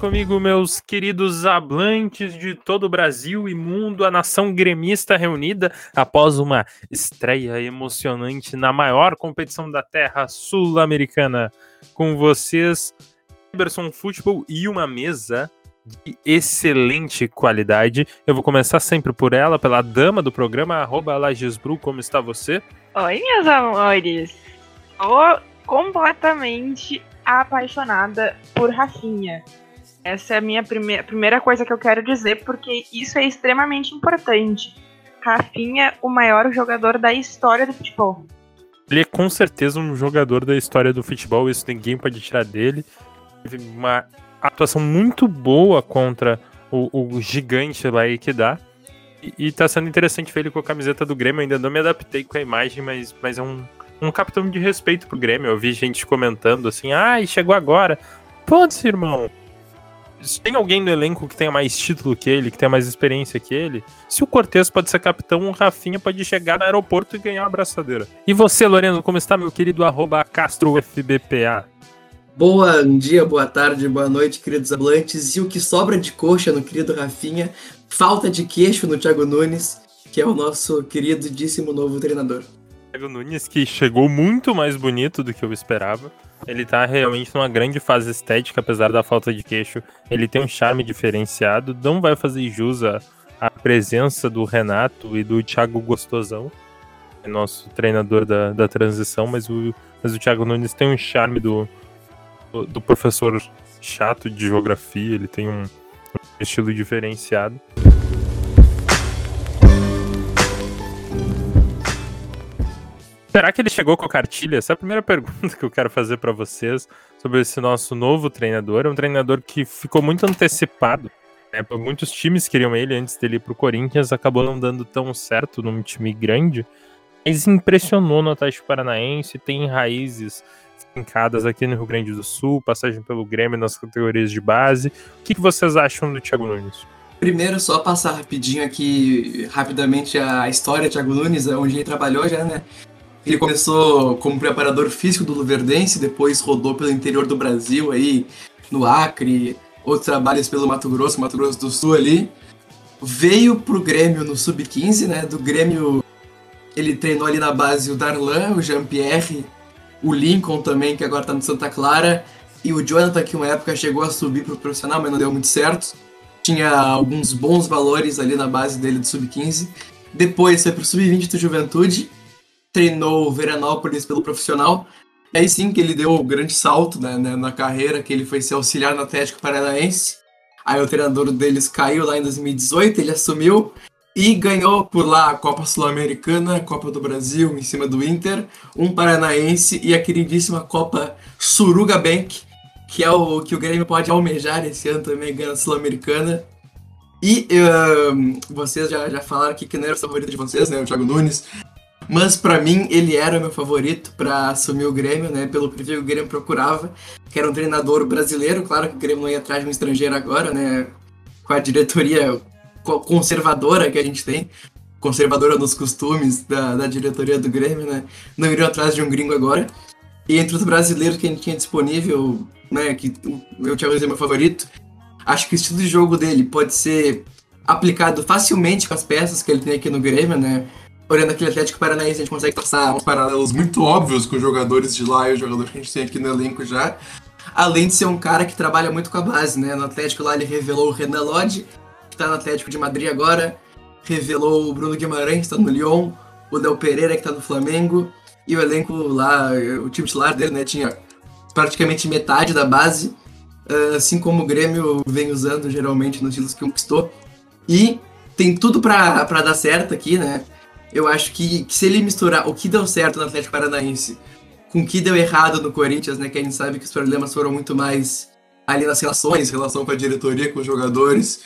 comigo, meus queridos hablantes de todo o Brasil e mundo, a nação gremista reunida após uma estreia emocionante na maior competição da terra sul-americana. Com vocês, Eberson Futebol e uma mesa de excelente qualidade. Eu vou começar sempre por ela, pela dama do programa, Lagesbru, como está você? Oi, meus amores. Tô completamente apaixonada por Rafinha. Essa é a minha prime primeira coisa que eu quero dizer, porque isso é extremamente importante. Rafinha, o maior jogador da história do futebol. Ele é com certeza um jogador da história do futebol, isso ninguém pode tirar dele. Teve uma atuação muito boa contra o, o gigante lá que dá. E, e tá sendo interessante ver ele com a camiseta do Grêmio. ainda não me adaptei com a imagem, mas, mas é um, um capitão de respeito pro Grêmio. Eu vi gente comentando assim, ai, ah, chegou agora. Pode, irmão. Se tem alguém no elenco que tenha mais título que ele, que tenha mais experiência que ele, se o Cortez pode ser capitão, o Rafinha pode chegar no aeroporto e ganhar uma abraçadeira. E você, Loreno, como está, meu querido arroba CastroFBPA? Boa dia, boa tarde, boa noite, queridos hablantes. E o que sobra de coxa no querido Rafinha, falta de queixo no Thiago Nunes, que é o nosso queridíssimo novo treinador. Thiago Nunes, que chegou muito mais bonito do que eu esperava. Ele tá realmente numa grande fase estética, apesar da falta de queixo. Ele tem um charme diferenciado. Não vai fazer jus à, à presença do Renato e do Thiago Gostosão, é nosso treinador da, da transição, mas o, mas o Thiago Nunes tem um charme do, do, do professor chato de geografia. Ele tem um, um estilo diferenciado. Será que ele chegou com a cartilha? Essa é a primeira pergunta que eu quero fazer para vocês sobre esse nosso novo treinador. É um treinador que ficou muito antecipado. Né? Muitos times queriam ele antes dele ir pro Corinthians, acabou não dando tão certo num time grande, mas impressionou no Atlético Paranaense, tem raízes fincadas aqui no Rio Grande do Sul, passagem pelo Grêmio nas categorias de base. O que, que vocês acham do Thiago Nunes? Primeiro, só passar rapidinho aqui, rapidamente, a história do Thiago Nunes, onde ele trabalhou já, né? Ele começou como preparador físico do Luverdense, depois rodou pelo interior do Brasil, aí no Acre, outros trabalhos pelo Mato Grosso, Mato Grosso do Sul ali. Veio pro Grêmio no Sub-15, né? Do Grêmio ele treinou ali na base o Darlan, o Jean-Pierre, o Lincoln também, que agora tá no Santa Clara, e o Jonathan, que uma época chegou a subir pro profissional, mas não deu muito certo. Tinha alguns bons valores ali na base dele do Sub-15. Depois foi pro Sub-20 do Juventude, treinou o Veranópolis pelo profissional. E aí sim que ele deu o um grande salto né, né, na carreira, que ele foi ser auxiliar no Atlético Paranaense. Aí o treinador deles caiu lá em 2018, ele assumiu e ganhou por lá a Copa Sul-Americana, a Copa do Brasil em cima do Inter, um paranaense e a queridíssima Copa Suruga Bank, que é o que o Grêmio pode almejar esse ano também, ganhando a Sul-Americana. E vocês já, já falaram aqui que não era o favorito de vocês, né? O Thiago Nunes. Mas para mim ele era meu favorito para assumir o Grêmio, né? Pelo perfil que o Grêmio procurava, que era um treinador brasileiro. Claro que o Grêmio não ia atrás de um estrangeiro agora, né? Com a diretoria conservadora que a gente tem, conservadora nos costumes da, da diretoria do Grêmio, né? Não iriam atrás de um gringo agora. E entre os brasileiros que a gente tinha disponível, né? Que eu tinha meu favorito, acho que o estilo de jogo dele pode ser aplicado facilmente com as peças que ele tem aqui no Grêmio, né? Olhando aquele Atlético Paranaense, a gente consegue traçar uns paralelos muito óbvios com os jogadores de lá e os jogadores que a gente tem aqui no elenco já. Além de ser um cara que trabalha muito com a base, né? No Atlético lá ele revelou o Renan Lodge, que tá no Atlético de Madrid agora. Revelou o Bruno Guimarães, que tá no Lyon. O Del Pereira, que tá no Flamengo. E o elenco lá, o time titular dele, né? Tinha praticamente metade da base. Assim como o Grêmio vem usando geralmente nos títulos que conquistou. E tem tudo para dar certo aqui, né? Eu acho que, que, se ele misturar o que deu certo no Atlético Paranaense com o que deu errado no Corinthians, né, que a gente sabe que os problemas foram muito mais ali nas relações, relação com a diretoria, com os jogadores.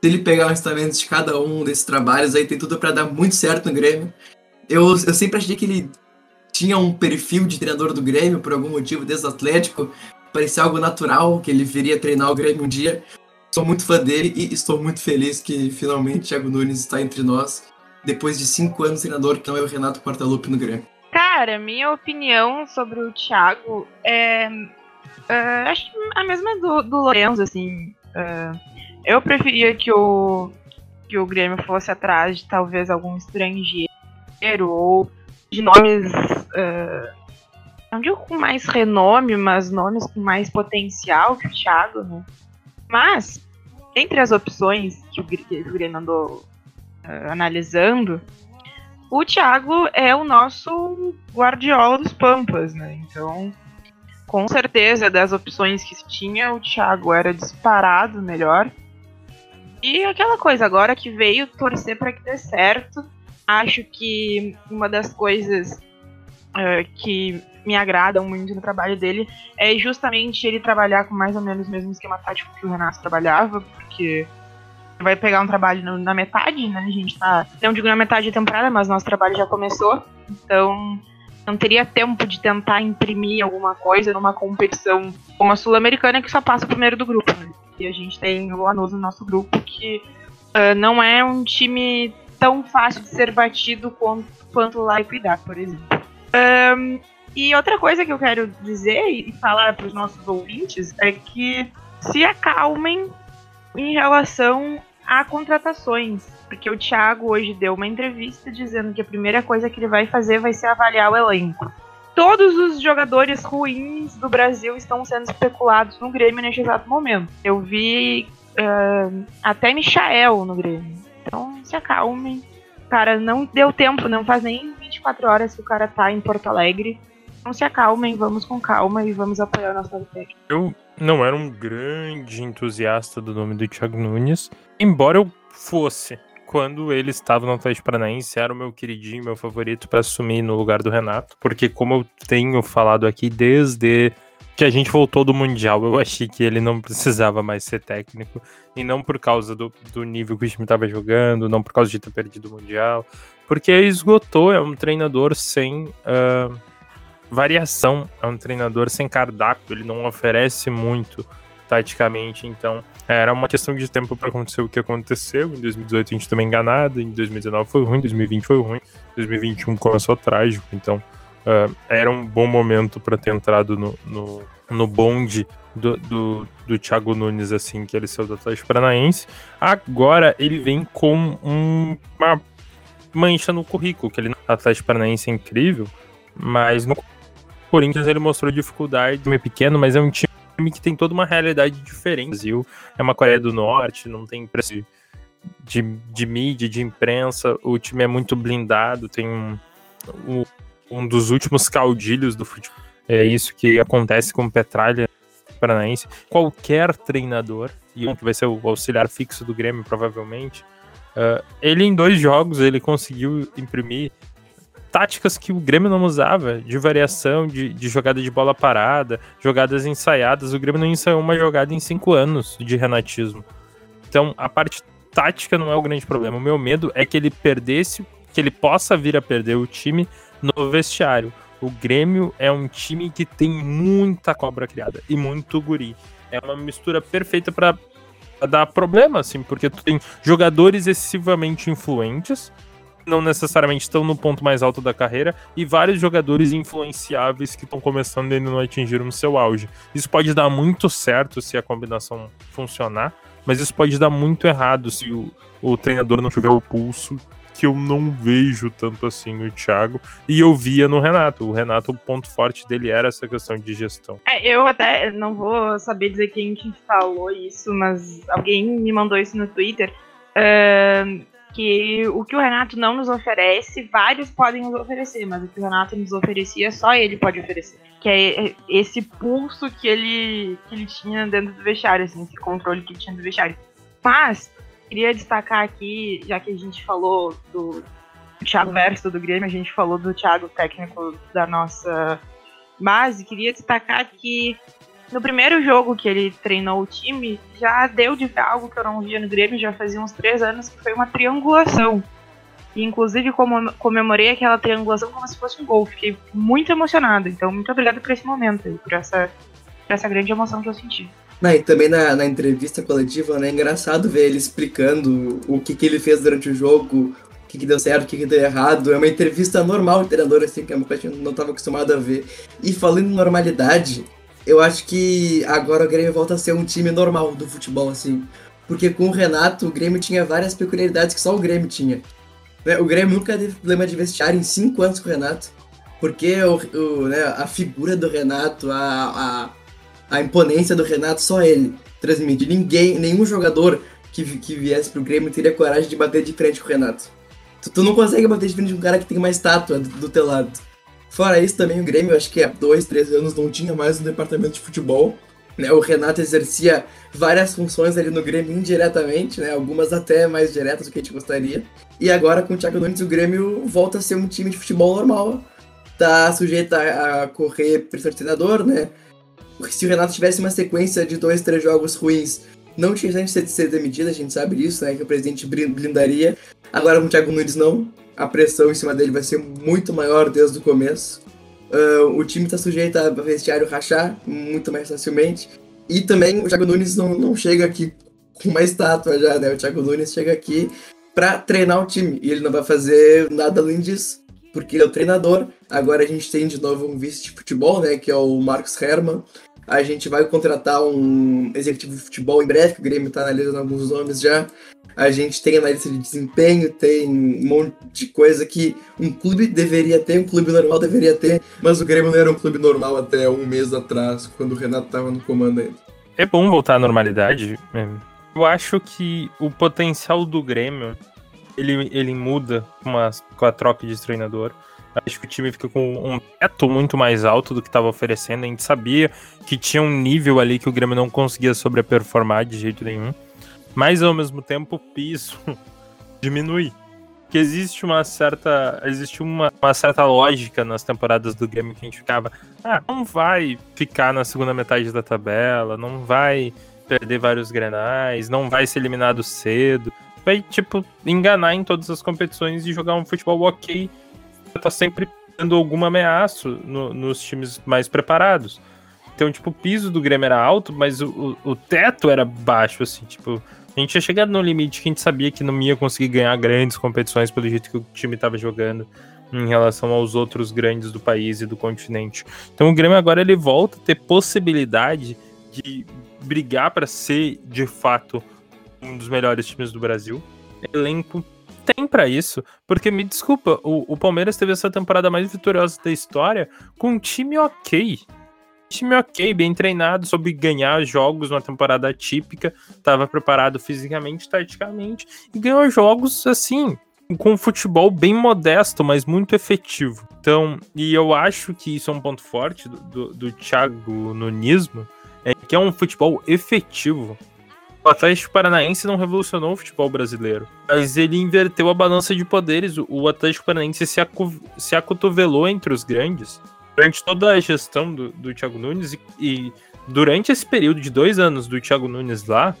Se ele pegar os talentos de cada um desses trabalhos, aí tem tudo para dar muito certo no Grêmio. Eu, eu sempre achei que ele tinha um perfil de treinador do Grêmio, por algum motivo, desde o Atlético. Parecia algo natural que ele viria treinar o Grêmio um dia. Sou muito fã dele e estou muito feliz que finalmente Thiago Nunes está entre nós depois de cinco anos treinador, que não é o Renato Portaluppi no Grêmio? Cara, minha opinião sobre o Thiago é Uh, acho a mesma do, do Lorenzo, assim. Uh, eu preferia que o, que o Grêmio fosse atrás de talvez algum estrangeiro ou de nomes. Uh, não digo com mais renome, mas nomes com mais potencial que o Thiago, né? Mas, entre as opções que o, que o Grêmio andou analisando, o Thiago é o nosso guardiola dos Pampas, né? Então, com certeza, das opções que se tinha, o Thiago era disparado melhor. E aquela coisa, agora que veio torcer para que dê certo, acho que uma das coisas uh, que me agradam muito no trabalho dele é justamente ele trabalhar com mais ou menos o mesmo esquema tático que o Renato trabalhava, porque vai pegar um trabalho na metade, né? A gente tá. Não digo na metade da temporada, mas nosso trabalho já começou. Então, não teria tempo de tentar imprimir alguma coisa numa competição como a Sul-Americana que só passa o primeiro do grupo. Né? E a gente tem o Lanús no nosso grupo que uh, não é um time tão fácil de ser batido quanto, quanto lá e cuidar, por exemplo. Um, e outra coisa que eu quero dizer e falar para os nossos ouvintes é que se acalmem em relação a contratações. Porque o Thiago hoje deu uma entrevista dizendo que a primeira coisa que ele vai fazer vai ser avaliar o elenco. Todos os jogadores ruins do Brasil estão sendo especulados no Grêmio neste exato momento. Eu vi uh, até Michael no Grêmio. Então se acalmem. Cara, não deu tempo, não faz nem 24 horas que o cara tá em Porto Alegre. Não se acalmem, vamos com calma e vamos apoiar nossa técnica. Eu não era um grande entusiasta do nome do Thiago Nunes, embora eu fosse. Quando ele estava no Atlético Paranaense, era o meu queridinho, meu favorito para assumir no lugar do Renato, porque como eu tenho falado aqui desde que a gente voltou do Mundial, eu achei que ele não precisava mais ser técnico, e não por causa do, do nível que o time estava jogando, não por causa de ter perdido o Mundial, porque esgotou, é um treinador sem... Uh, variação. É um treinador sem cardápio, ele não oferece muito taticamente, então era uma questão de tempo para acontecer o que aconteceu. Em 2018 a gente também enganado, em 2019 foi ruim, 2020 foi ruim, 2021 começou trágico, então uh, era um bom momento para ter entrado no, no, no bonde do, do, do, Thiago Nunes, assim, que ele saiu do Atlético Paranaense. Agora ele vem com um, uma mancha no currículo, que ele Atlético Paranaense é incrível, mas no Corinthians ele mostrou dificuldade, time pequeno, mas é um time que tem toda uma realidade diferente. O Brasil é uma Coreia do Norte, não tem preço de, de mídia, de imprensa, o time é muito blindado, tem um, um, um dos últimos caudilhos do futebol. É isso que acontece com o Petralha Paranaense. Qualquer treinador, e que vai ser o auxiliar fixo do Grêmio, provavelmente, uh, ele em dois jogos ele conseguiu imprimir táticas que o Grêmio não usava, de variação, de, de jogada de bola parada, jogadas ensaiadas. O Grêmio não ensaiou uma jogada em cinco anos de renatismo. Então, a parte tática não é o grande problema. O meu medo é que ele perdesse, que ele possa vir a perder o time no vestiário. O Grêmio é um time que tem muita cobra criada e muito guri. É uma mistura perfeita para dar problema, assim, porque tu tem jogadores excessivamente influentes, não necessariamente estão no ponto mais alto da carreira e vários jogadores influenciáveis que estão começando e ainda não atingiram o seu auge. Isso pode dar muito certo se a combinação funcionar, mas isso pode dar muito errado se o, o treinador não tiver o pulso que eu não vejo tanto assim no Thiago. E eu via no Renato. O Renato, o ponto forte dele era essa questão de gestão. É, eu até não vou saber dizer quem que falou isso, mas alguém me mandou isso no Twitter. Uh, que o que o Renato não nos oferece, vários podem nos oferecer, mas o que o Renato nos oferecia, só ele pode oferecer. Que é esse pulso que ele, que ele tinha dentro do vestiário, assim, esse controle que ele tinha do vestiário. Mas, queria destacar aqui, já que a gente falou do, Thiago Verso do Grêmio, a gente falou do Thiago técnico da nossa base, queria destacar que no primeiro jogo que ele treinou o time, já deu de algo que eu não via no Grêmio já fazia uns três anos, que foi uma triangulação. E, inclusive, comemorei aquela triangulação como se fosse um gol. Fiquei muito emocionado. Então, muito obrigada por esse momento aí, por essa, por essa grande emoção que eu senti. Ah, e também na, na entrevista coletiva, né? É engraçado ver ele explicando o que, que ele fez durante o jogo, o que, que deu certo, o que, que deu errado. É uma entrevista normal, treinador, assim, que é que eu não estava acostumado a ver. E falando em normalidade, eu acho que agora o Grêmio volta a ser um time normal do futebol, assim. Porque com o Renato, o Grêmio tinha várias peculiaridades que só o Grêmio tinha. Né, o Grêmio nunca teve problema de vestiário em cinco anos com o Renato. Porque o, o né, a figura do Renato, a, a, a imponência do Renato, só ele transmite. Ninguém, nenhum jogador que, que viesse pro Grêmio teria coragem de bater de frente com o Renato. Tu, tu não consegue bater de frente com um cara que tem uma estátua do, do teu lado. Fora isso, também o Grêmio, acho que há dois, três anos, não tinha mais um departamento de futebol. Né? O Renato exercia várias funções ali no Grêmio indiretamente, né? algumas até mais diretas do que a gente gostaria. E agora, com o Thiago Nunes, o Grêmio volta a ser um time de futebol normal. Tá sujeito a, correr pressão de treinador, né? Se o Renato tivesse uma sequência de dois, três jogos ruins, não tinha chance de ser demitido, a gente sabe disso, né? Que o presidente blindaria. Agora com o Thiago Nunes não. A pressão em cima dele vai ser muito maior desde o começo. Uh, o time está sujeito a vestiário rachar muito mais facilmente. E também o Thiago Nunes não, não chega aqui com uma estátua já, né? O Thiago Nunes chega aqui para treinar o time. E ele não vai fazer nada além disso. Porque ele é o treinador. Agora a gente tem de novo um vice de futebol, né? Que é o Marcos Herman. A gente vai contratar um executivo de futebol em breve, que o Grêmio está analisando alguns nomes já. A gente tem analista de desempenho, tem um monte de coisa que um clube deveria ter, um clube normal deveria ter, mas o Grêmio não era um clube normal até um mês atrás, quando o Renato estava no comando ainda. É bom voltar à normalidade. Eu acho que o potencial do Grêmio ele, ele muda com, com a troca de treinador. Acho que o time fica com um teto muito mais alto do que estava oferecendo. A gente sabia que tinha um nível ali que o Grêmio não conseguia sobreperformar de jeito nenhum. Mas ao mesmo tempo o piso diminui. Que existe uma certa. Existe uma, uma certa lógica nas temporadas do Grêmio que a gente ficava. Ah, não vai ficar na segunda metade da tabela, não vai perder vários grenais, não vai ser eliminado cedo. Vai, tipo, enganar em todas as competições e jogar um futebol ok tá sempre dando alguma ameaça no, nos times mais preparados. Então, tipo, o piso do Grêmio era alto, mas o, o, o, teto era baixo, assim, tipo, a gente tinha chegado no limite que a gente sabia que não ia conseguir ganhar grandes competições pelo jeito que o time estava jogando em relação aos outros grandes do país e do continente. Então o Grêmio agora ele volta a ter possibilidade de brigar para ser de fato um dos melhores times do Brasil. Elenco tem para isso, porque me desculpa, o, o, Palmeiras teve essa temporada mais vitoriosa da história com um time ok. Time ok, bem treinado, soube ganhar jogos numa temporada típica, estava preparado fisicamente, taticamente, e ganhou jogos assim, com um futebol bem modesto, mas muito efetivo. Então, e eu acho que isso é um ponto forte do, do, do Thiago Nunismo, é que é um futebol efetivo. O Atlético Paranaense não revolucionou o futebol brasileiro, mas ele inverteu a balança de poderes. O Atlético Paranaense se, acu se acotovelou entre os grandes durante toda a gestão do, do Thiago Nunes e, e durante esse período de dois anos do Thiago Nunes lá,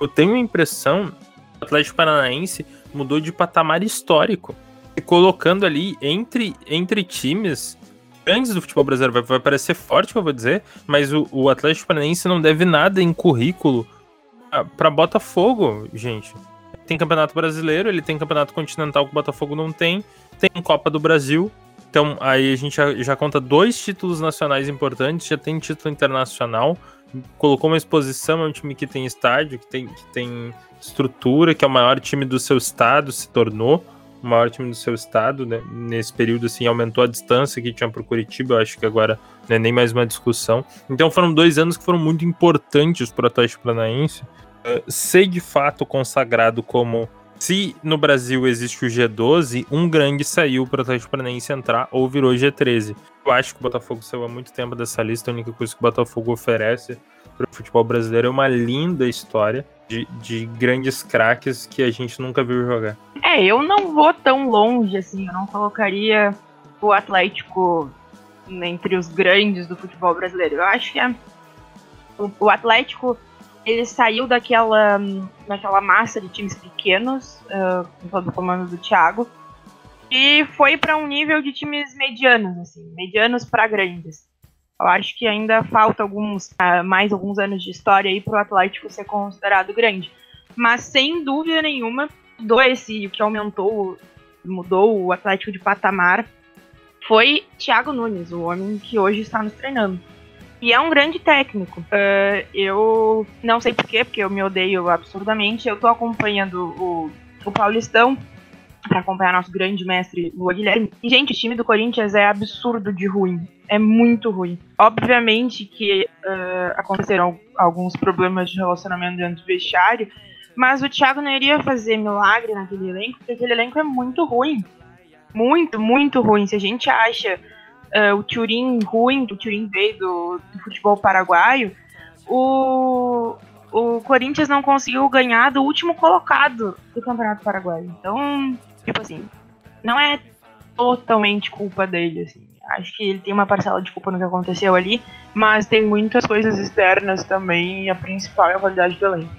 eu tenho a impressão que o Atlético Paranaense mudou de patamar histórico, e colocando ali entre, entre times grandes do futebol brasileiro. Vai, vai parecer forte, que eu vou dizer, mas o, o Atlético Paranaense não deve nada em currículo ah, para Botafogo, gente. Tem Campeonato Brasileiro, ele tem Campeonato Continental que o Botafogo não tem, tem Copa do Brasil. Então aí a gente já, já conta dois títulos nacionais importantes, já tem título internacional, colocou uma exposição, é um time que tem estádio, que tem, que tem estrutura, que é o maior time do seu estado, se tornou o maior time do seu estado, né? Nesse período, assim, aumentou a distância que tinha para o Curitiba, eu acho que agora não é nem mais uma discussão. Então foram dois anos que foram muito importantes para o Atlético Paranaense uh, ser de fato consagrado como se no Brasil existe o G12, um grande saiu para o Atlético Paranaense entrar ou virou G13. Eu acho que o Botafogo saiu há muito tempo dessa lista, a única coisa que o Botafogo oferece para o futebol brasileiro é uma linda história de, de grandes craques que a gente nunca viu jogar. É, eu não vou tão longe assim, eu não colocaria o Atlético entre os grandes do futebol brasileiro. Eu acho que é, o, o, Atlético ele saiu daquela, daquela massa de times pequenos, uh, todo o comando do Thiago, e foi para um nível de times medianos, assim, medianos para grandes. Eu acho que ainda falta alguns, uh, mais alguns anos de história aí para o Atlético ser considerado grande. Mas sem dúvida nenhuma, mudou esse, que aumentou, mudou o Atlético de patamar foi Thiago Nunes, o homem que hoje está nos treinando. E é um grande técnico. Uh, eu não sei porquê, porque eu me odeio absurdamente. Eu tô acompanhando o, o Paulistão para acompanhar nosso grande mestre Lua Guilherme. E, gente, o time do Corinthians é absurdo de ruim. É muito ruim. Obviamente que uh, aconteceram alguns problemas de relacionamento dentro do vestiário, mas o Thiago não iria fazer milagre naquele elenco, porque aquele elenco é muito ruim. Muito, muito ruim. Se a gente acha uh, o Turin ruim, que o Turin veio do, do futebol paraguaio, o, o Corinthians não conseguiu ganhar do último colocado do Campeonato Paraguaio. Então, tipo assim, não é totalmente culpa dele, assim. Acho que ele tem uma parcela de culpa no que aconteceu ali, mas tem muitas coisas externas também, e a principal é a qualidade do elenco.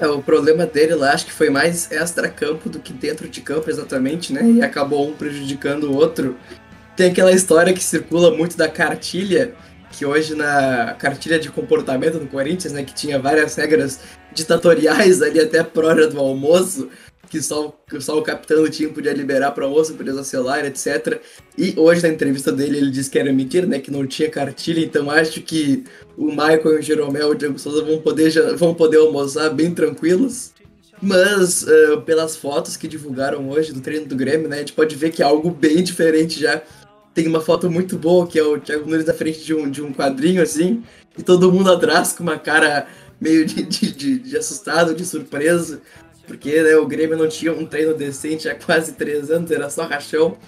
É, o problema dele lá acho que foi mais extra-campo do que dentro de campo, exatamente, né? E acabou um prejudicando o outro. Tem aquela história que circula muito da cartilha, que hoje na cartilha de comportamento do Corinthians, né, que tinha várias regras ditatoriais ali até a hora do almoço, que só, que só o capitão do time podia liberar para almoço, podia celular, etc. E hoje na entrevista dele ele disse que era mentira, né, que não tinha cartilha, então acho que o Michael, o Jeromel e o Diego Souza vão poder, vão poder almoçar bem tranquilos. Mas uh, pelas fotos que divulgaram hoje do treino do Grêmio, né, a gente pode ver que é algo bem diferente já. Tem uma foto muito boa, que é o Thiago Nunes na frente de um, de um quadrinho, assim, e todo mundo atrás com uma cara meio de, de, de, de assustado, de surpreso, porque né, o Grêmio não tinha um treino decente há quase três anos, era só rachão.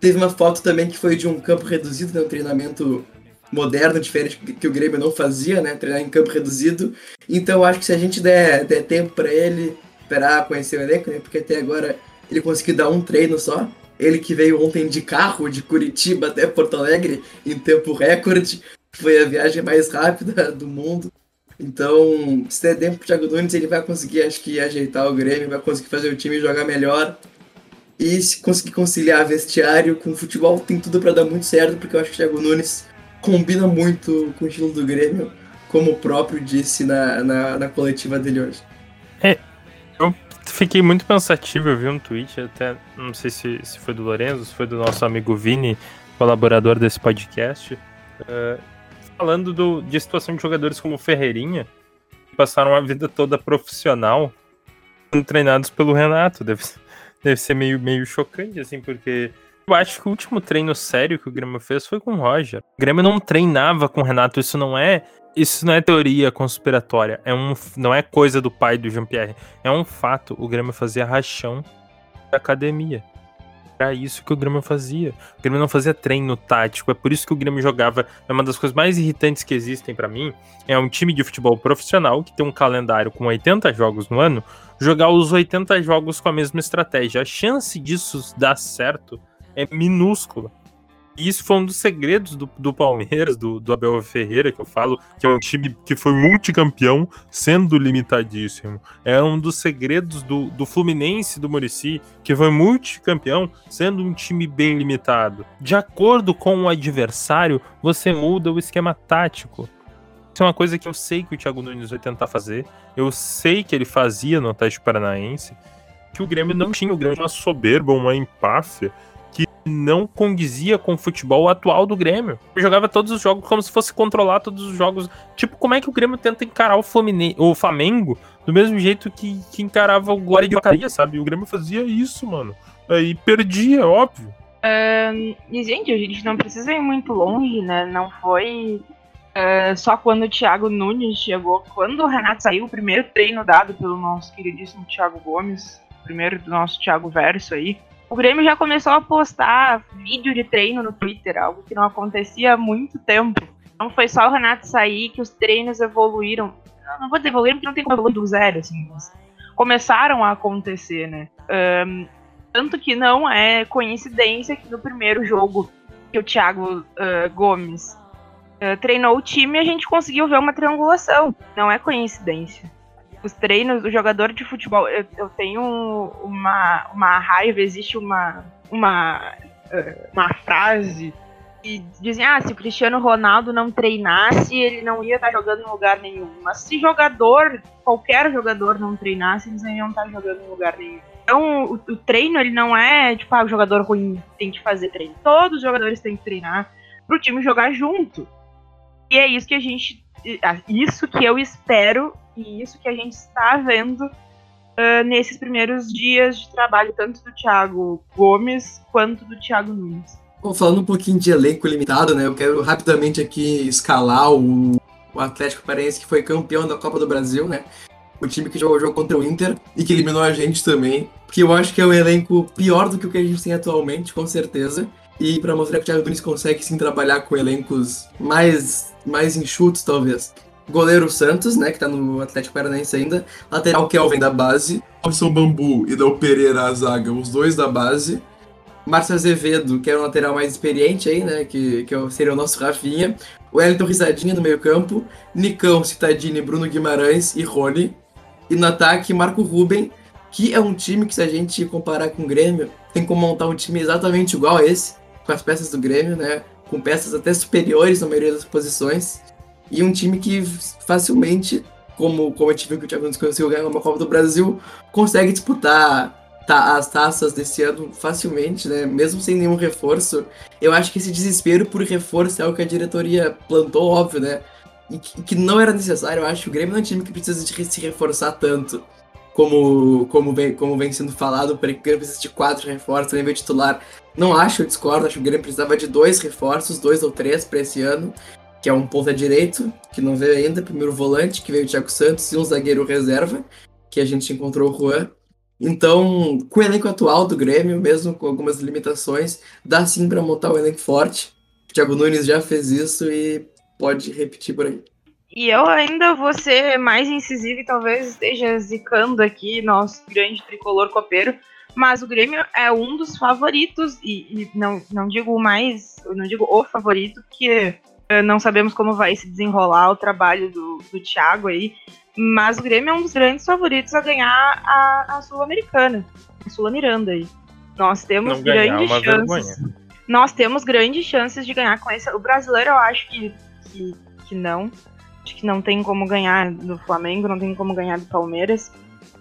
Teve uma foto também que foi de um campo reduzido, né, um treinamento moderno, diferente que o Grêmio não fazia, né, treinar em campo reduzido. Então acho que se a gente der, der tempo para ele, esperar conhecer o elenco, né, porque até agora ele conseguiu dar um treino só, ele que veio ontem de carro de Curitiba até Porto Alegre em tempo recorde. Foi a viagem mais rápida do mundo. Então, se der tempo pro Thiago Nunes, ele vai conseguir, acho que, ajeitar o Grêmio, vai conseguir fazer o time jogar melhor. E se conseguir conciliar vestiário com futebol, tem tudo para dar muito certo, porque eu acho que o Thiago Nunes combina muito com o estilo do Grêmio, como o próprio disse na, na, na coletiva dele hoje. É, eu fiquei muito pensativo, eu vi um tweet, até não sei se, se foi do Lorenzo, se foi do nosso amigo Vini, colaborador desse podcast, uh, falando do, de situação de jogadores como Ferreirinha, que passaram a vida toda profissional, sendo treinados pelo Renato. Deve, deve ser meio, meio chocante, assim, porque eu acho que o último treino sério que o Grêmio fez foi com o Roger. O Grêmio não treinava com o Renato, isso não é isso não é teoria conspiratória, é um, não é coisa do pai do Jean-Pierre, é um fato. O Grêmio fazia rachão da academia. Era isso que o Grêmio fazia. O Grêmio não fazia treino tático, é por isso que o Grêmio jogava. É uma das coisas mais irritantes que existem para mim. É um time de futebol profissional que tem um calendário com 80 jogos no ano, jogar os 80 jogos com a mesma estratégia. A chance disso dar certo é minúscula. E isso foi um dos segredos do, do Palmeiras, do, do, Abel Ferreira, que eu falo, que é um time que foi multicampeão, sendo limitadíssimo. É um dos segredos do, do Fluminense, do Murici, que foi multicampeão, sendo um time bem limitado. De acordo com o adversário, você muda o esquema tático. Isso é uma coisa que eu sei que o Thiago Nunes vai tentar fazer. Eu sei que ele fazia no Atlético Paranaense. Que o Grêmio não tinha o Grêmio uma soberba, uma empáfia não condizia com o futebol atual do Grêmio. Jogava todos os jogos como se fosse controlar todos os jogos. Tipo, como é que o Grêmio tenta encarar o, Fluminense, o Flamengo do mesmo jeito que, que encarava o Glória de Vacaria, sabe? O Grêmio fazia isso, mano. Aí perdia, óbvio. Uh, e, gente, a gente não precisa ir muito longe, né? Não foi uh, só quando o Thiago Nunes chegou. Quando o Renato saiu, o primeiro treino dado pelo nosso queridíssimo Thiago Gomes, primeiro do nosso Thiago Verso aí, o Grêmio já começou a postar vídeo de treino no Twitter, algo que não acontecia há muito tempo. Não foi só o Renato sair que os treinos evoluíram. Não vou dizer evoluíram porque não tem como evoluir do zero, assim. começaram a acontecer, né? Um, tanto que não é coincidência que no primeiro jogo que o Thiago uh, Gomes uh, treinou o time, a gente conseguiu ver uma triangulação. Não é coincidência os treinos, o jogador de futebol, eu, eu tenho uma, uma raiva, existe uma, uma, eh, uma frase que dizem, ah, se o Cristiano Ronaldo não treinasse, ele não ia estar jogando em lugar nenhum. Mas se jogador, qualquer jogador não treinasse, eles não iam estar jogando em lugar nenhum. Então, o, o treino, ele não é, tipo, ah, o jogador ruim tem que fazer treino. Todos os jogadores têm que treinar pro time jogar junto. E é isso que a gente. Isso que eu espero e isso que a gente está vendo uh, nesses primeiros dias de trabalho, tanto do Thiago Gomes quanto do Thiago Nunes. Bom, falando um pouquinho de elenco limitado, né? Eu quero rapidamente aqui escalar o, o Atlético Paranaense, que foi campeão da Copa do Brasil, né? O time que jogou o jogo contra o Inter e que eliminou a gente também. Porque eu acho que é um elenco pior do que o que a gente tem atualmente, com certeza. E para mostrar que o Thiago Nunes consegue sim trabalhar com elencos mais, mais enxutos, talvez. Goleiro Santos, né, que tá no Atlético Paranaense ainda. Lateral Kelvin da base. Robson Bambu e Del Pereira a zaga, os dois da base. Márcio Azevedo, que é o lateral mais experiente aí, né, que, que é seria o nosso Rafinha. O Wellington Risadinha no meio campo. Nicão, Citadini, Bruno Guimarães e Rony. E no ataque, Marco Ruben, que é um time que se a gente comparar com o Grêmio, tem como montar um time exatamente igual a esse, com as peças do Grêmio, né, com peças até superiores na maioria das posições. E um time que facilmente, como, como a gente viu que o Thiago Nunes conseguiu ganhar uma Copa do Brasil, consegue disputar tá, as taças desse ano facilmente, né? Mesmo sem nenhum reforço. Eu acho que esse desespero por reforço é algo que a diretoria plantou, óbvio, né? E que, que não era necessário. Eu acho que o Grêmio não é um time que precisa de se reforçar tanto. Como, como, vem, como vem sendo falado, o Grêmio precisa de quatro reforços, nem veio titular. Não acho, eu discordo, acho que o Grêmio precisava de dois reforços, dois ou três para esse ano que é um ponta direito, que não veio ainda, primeiro volante, que veio o Thiago Santos, e um zagueiro reserva, que a gente encontrou o Juan. Então, com o elenco atual do Grêmio, mesmo com algumas limitações, dá sim para montar um elenco forte. O Thiago Nunes já fez isso e pode repetir por aí. E eu ainda vou ser mais incisivo e talvez esteja zicando aqui nosso grande tricolor copeiro, mas o Grêmio é um dos favoritos, e, e não, não digo mais, não digo o favorito, porque não sabemos como vai se desenrolar o trabalho do, do Thiago aí, mas o Grêmio é um dos grandes favoritos a ganhar a, a Sul-Americana, a Sul-Miranda aí. Nós temos grandes chances. Vergonha. Nós temos grandes chances de ganhar com esse. O brasileiro eu acho que, que, que não. Acho que não tem como ganhar do Flamengo, não tem como ganhar do Palmeiras.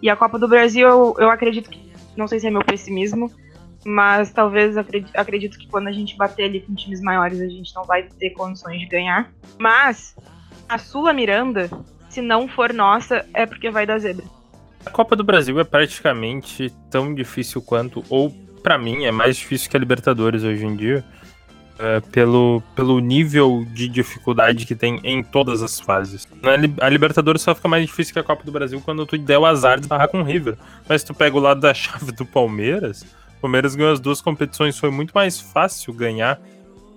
E a Copa do Brasil, eu, eu acredito que. Não sei se é meu pessimismo, mas talvez acredito, acredito, que quando a gente bater ali com times maiores a gente não vai ter condições de ganhar. Mas a Sula Miranda, se não for nossa, é porque vai dar zebra. A Copa do Brasil é praticamente tão difícil quanto, ou para mim é mais difícil que a Libertadores hoje em dia, é, pelo, pelo nível de dificuldade que tem em todas as fases. A Libertadores só fica mais difícil que a Copa do Brasil quando tu der o azar de barrar com o River. Mas tu pega o lado da chave do Palmeiras, Palmeiras ganhou as duas competições, foi muito mais fácil ganhar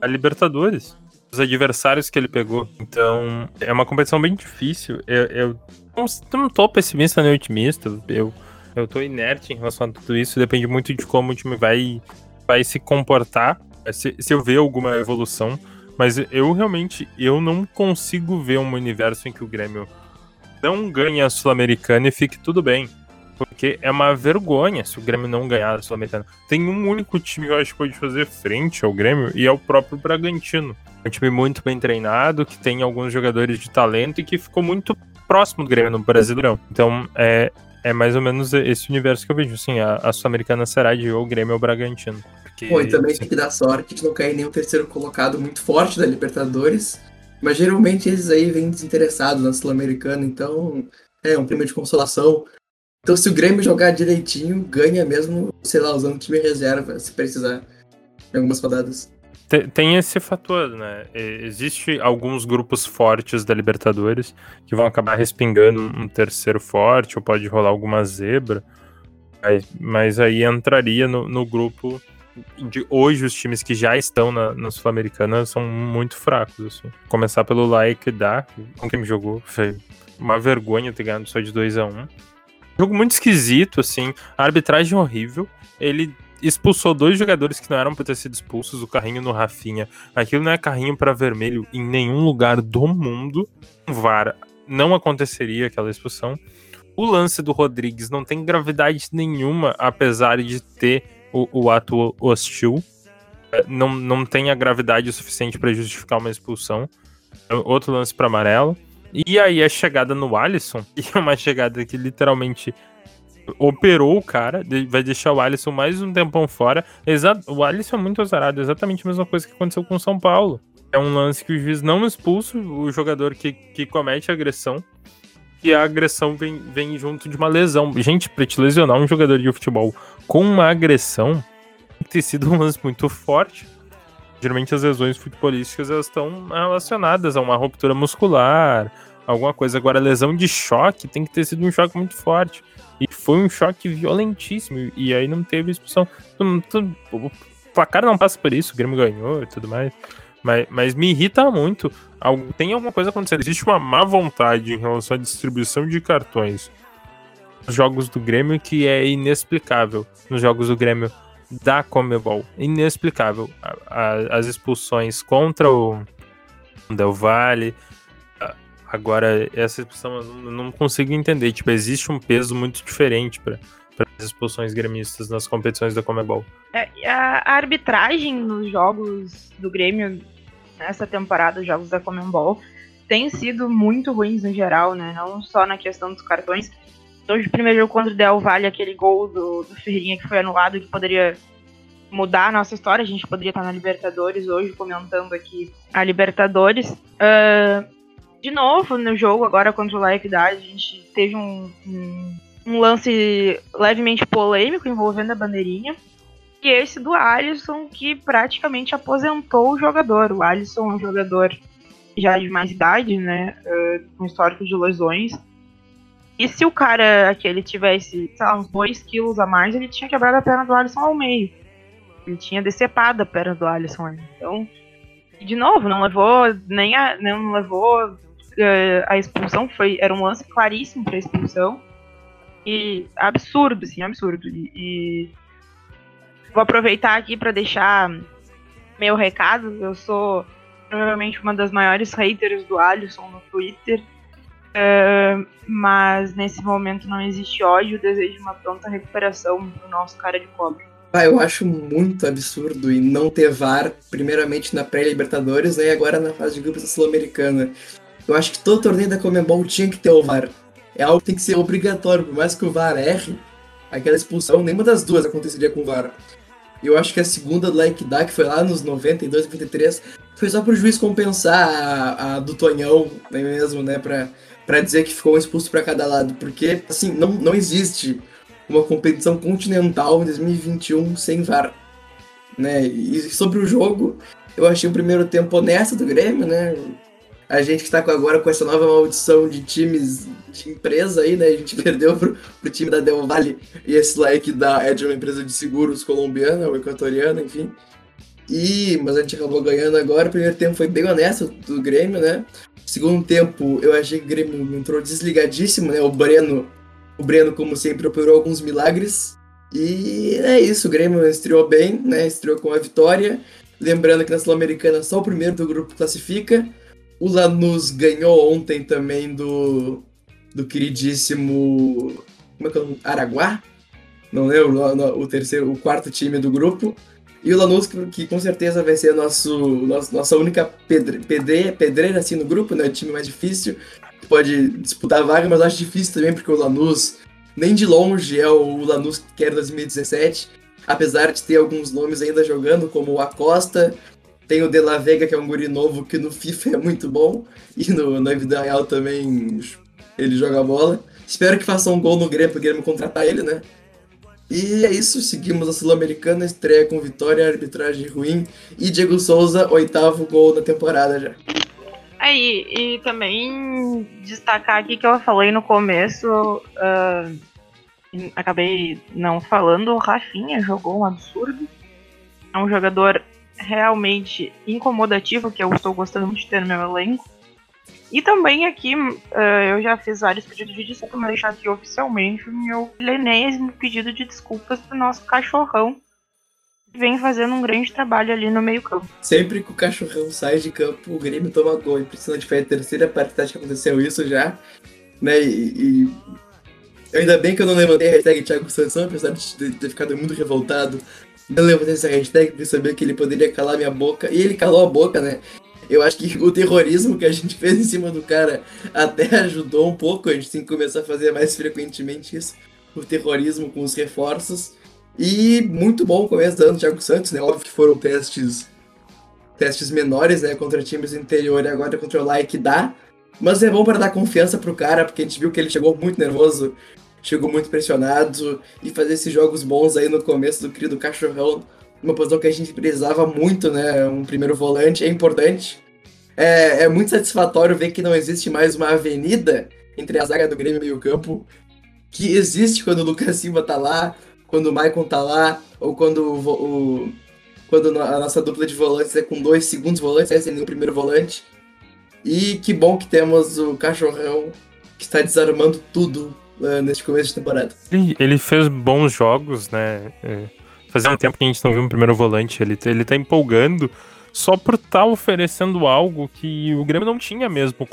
a Libertadores. Os adversários que ele pegou. Então, é uma competição bem difícil. Eu, eu não, não tô pessimista nem otimista. Eu, eu tô inerte em relação a tudo isso. Depende muito de como o time vai, vai se comportar. Se, se eu ver alguma evolução. Mas eu realmente eu não consigo ver um universo em que o Grêmio não ganhe a Sul-Americana e fique tudo bem. Porque é uma vergonha se o Grêmio não ganhar a Sul-Americana. Tem um único time que eu acho que pode fazer frente ao Grêmio e é o próprio Bragantino. É um time muito bem treinado, que tem alguns jogadores de talento e que ficou muito próximo do Grêmio no Brasileirão. Então é, é mais ou menos esse universo que eu vejo. Assim, a, a Sul-Americana será de ou Grêmio ou Bragantino. Porque, Pô, e também tem que dar sorte de não cair nenhum terceiro colocado muito forte da Libertadores. Mas geralmente eles aí vêm desinteressados na Sul-Americana, então é um prêmio de consolação. Então, se o Grêmio jogar direitinho, ganha mesmo, sei lá, usando time reserva, se precisar, em algumas rodadas. Tem esse fator, né? Existe alguns grupos fortes da Libertadores que vão acabar respingando um terceiro forte, ou pode rolar alguma zebra. Mas aí entraria no, no grupo de hoje os times que já estão na, na Sul-Americana são muito fracos, assim. Começar pelo Like da, com quem me jogou, foi uma vergonha ter ganhado só de 2 a 1 um. Jogo muito esquisito, assim. A arbitragem horrível. Ele expulsou dois jogadores que não eram para ter sido expulsos, o carrinho no Rafinha. Aquilo não é carrinho para vermelho em nenhum lugar do mundo. VAR não aconteceria aquela expulsão. O lance do Rodrigues não tem gravidade nenhuma, apesar de ter o, o ato hostil. É, não, não tem a gravidade suficiente para justificar uma expulsão. Outro lance para amarelo. E aí a chegada no Alisson, e é uma chegada que literalmente operou o cara, vai deixar o Alisson mais um tempão fora. Exa o Alisson é muito azarado, exatamente a mesma coisa que aconteceu com o São Paulo. é um lance que o juiz não expulsa o jogador que, que comete a agressão e a agressão vem, vem junto de uma lesão. Gente, pra te lesionar um jogador de futebol com uma agressão, tem que sido um lance muito forte. Geralmente as lesões futebolísticas elas estão relacionadas a uma ruptura muscular, alguma coisa. Agora, lesão de choque tem que ter sido um choque muito forte. E foi um choque violentíssimo. E aí não teve expulsão. O placar não passa por isso, o Grêmio ganhou e tudo mais. Mas, mas me irrita muito. Tem alguma coisa acontecendo. Existe uma má vontade em relação à distribuição de cartões nos jogos do Grêmio que é inexplicável. Nos jogos do Grêmio da Comebol. Inexplicável. A, a, as expulsões contra o Del Valle. Agora, essa expulsão eu não, consigo entender. Tipo, existe um peso muito diferente para as expulsões gremistas nas competições da Comebol. É, a arbitragem nos jogos do Grêmio nessa temporada, os jogos da Comembol, tem sido muito ruins no geral, né? Não só na questão dos cartões. Hoje, o primeiro jogo contra o Del Valle, aquele gol do, do que foi anulado, que poderia mudar a nossa história. A gente poderia estar na Libertadores hoje, comentando aqui a Libertadores. Uh, de novo, no jogo agora contra o La Equidade, a gente teve um, um, um lance levemente polêmico envolvendo a bandeirinha. E esse do Alisson, que praticamente aposentou o jogador. O Alisson é um jogador já de mais idade, né? Uh, com histórico de lesões. E se o cara aquele tivesse, sei lá, uns 2 quilos a mais, ele tinha quebrado a perna do Alisson ao meio. Ele tinha decepado a perna do Alisson. Então, de novo, não levou nem a. Não levou uh, a expulsão. Foi, era um lance claríssimo para expulsão. E absurdo, assim, absurdo. E, e Vou aproveitar aqui para deixar meu recado. Eu sou provavelmente uma das maiores haters do Alisson no Twitter. Uh, mas nesse momento não existe ódio, desejo uma pronta recuperação pro nosso cara de cobre. Ah, eu acho muito absurdo e não ter VAR, primeiramente na pré-Libertadores né, e agora na fase de grupos da Sul-Americana. Eu acho que todo torneio da Comembol tinha que ter o VAR. É algo que tem que ser obrigatório, por mais que o VAR erre, aquela expulsão, nenhuma das duas aconteceria com o VAR. Eu acho que a segunda do Like Da, que foi lá nos 92, 93, foi só pro juiz compensar a, a do Tonhão, né, mesmo, né? Pra, pra dizer que ficou expulso para cada lado. Porque, assim, não, não existe uma competição continental em 2021 sem VAR. Né? E sobre o jogo, eu achei o primeiro tempo honesto do Grêmio, né? A gente que tá agora com essa nova maldição de times de empresa aí, né? A gente perdeu pro, pro time da Del Valle e esse like da é de uma empresa de seguros colombiana ou equatoriana, enfim. E, mas a gente acabou ganhando agora. O primeiro tempo foi bem honesto do Grêmio, né? Segundo tempo, eu achei que o Grêmio entrou desligadíssimo, né? O Breno, o Breno, como sempre, operou alguns milagres. E é isso, o Grêmio estreou bem, né? Estreou com a vitória. Lembrando que na Sul-Americana só o primeiro do grupo classifica. O Lanús ganhou ontem também do, do queridíssimo. Como é que é o Araguá? Não lembro, o, terceiro, o quarto time do grupo. E o Lanús, que, que com certeza vai ser nosso, nosso, nossa única pedre, pedreira, pedreira assim, no grupo, né? O time mais difícil. Pode disputar a vaga, mas acho difícil também, porque o Lanús, nem de longe, é o Lanús que era 2017. Apesar de ter alguns nomes ainda jogando, como o Acosta, tem o De La Vega, que é um guri novo, que no FIFA é muito bom. E no, na vida real também ele joga bola. Espero que faça um gol no Grêmio, pro Grêmio contratar ele, né? E é isso, seguimos a Sul-Americana, estreia com vitória, arbitragem ruim. E Diego Souza, oitavo gol na temporada já. Aí, e também destacar aqui que eu falei no começo, uh, acabei não falando, o Rafinha jogou um absurdo. É um jogador realmente incomodativo, que eu estou gostando de ter no meu elenco. E também aqui, uh, eu já fiz vários pedidos de desculpa, mas deixar aqui oficialmente o meu lenésimo pedido de desculpas pro nosso cachorrão, que vem fazendo um grande trabalho ali no meio campo. Sempre que o cachorrão sai de campo, o Grêmio toma gol. Impressionante, foi a terceira partida que aconteceu isso já. Né? E, e... Ainda bem que eu não levantei a hashtag Thiago Santos, apesar de ter ficado muito revoltado eu levantei essa hashtag porque sabia que ele poderia calar minha boca. E ele calou a boca, né? Eu acho que o terrorismo que a gente fez em cima do cara até ajudou um pouco. A gente tem que começar a fazer mais frequentemente isso. O terrorismo com os reforços. E muito bom o começo do ano do Thiago Santos, né? Óbvio que foram testes testes menores, né, contra times do interior e agora contra o Like dá. Mas é bom para dar confiança pro cara, porque a gente viu que ele chegou muito nervoso, chegou muito pressionado e fazer esses jogos bons aí no começo do crio do cachorrão, uma posição que a gente precisava muito, né, um primeiro volante é importante. É, é muito satisfatório ver que não existe mais uma avenida entre a zaga do Grêmio e o meio-campo que existe quando o Lucas Silva tá lá, quando o Maicon tá lá, ou quando o, o quando a nossa dupla de volantes é com dois segundos volantes, é sendo o primeiro volante. E que bom que temos o Cachorrão que está desarmando tudo uh, neste começo de temporada. Ele, fez bons jogos, né? É, fazia um tempo que a gente não viu um primeiro volante. Ele, ele tá empolgando só por estar tá oferecendo algo que o Grêmio não tinha mesmo,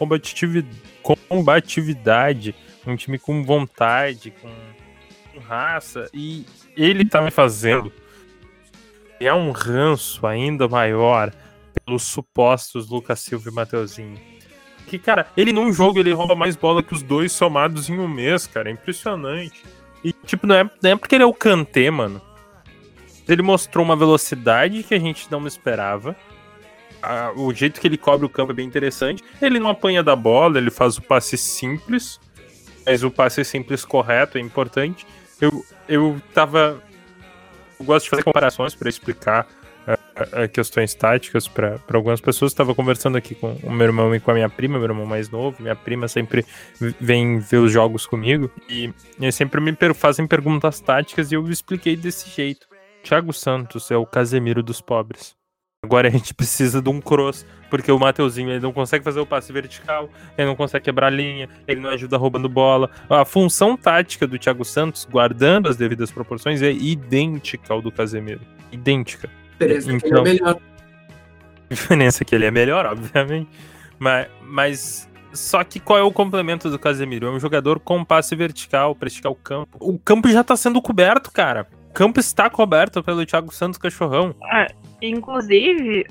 combatividade, um time com vontade, com, com raça, e ele tá me fazendo é um ranço ainda maior pelos supostos Lucas Silva e Mateuzinho. Que, cara, ele num jogo ele rouba mais bola que os dois somados em um mês, cara. É impressionante. E, tipo, não é, não é porque ele é o Kanté, mano. Ele mostrou uma velocidade que a gente não esperava. Ah, o jeito que ele cobre o campo é bem interessante. Ele não apanha da bola, ele faz o passe simples. Mas o passe simples correto é importante. Eu, eu tava eu gosto de fazer comparações para explicar uh, uh, questões táticas para algumas pessoas. Estava conversando aqui com o meu irmão e com a minha prima, meu irmão mais novo. Minha prima sempre vem ver os jogos comigo e, e sempre me per fazem perguntas táticas e eu expliquei desse jeito. Thiago Santos é o Casemiro dos pobres. Agora a gente precisa de um cross, porque o Mateuzinho ele não consegue fazer o passe vertical, ele não consegue quebrar linha, ele não ajuda roubando bola. A função tática do Thiago Santos, guardando as devidas proporções, é idêntica ao do Casemiro. Idêntica. Diferença então, que ele é melhor. Diferença que ele é melhor, obviamente. Mas, mas só que qual é o complemento do Casemiro? É um jogador com passe vertical para esticar o campo. O campo já tá sendo coberto, cara campo está coberto pelo Thiago Santos Cachorrão. É, inclusive,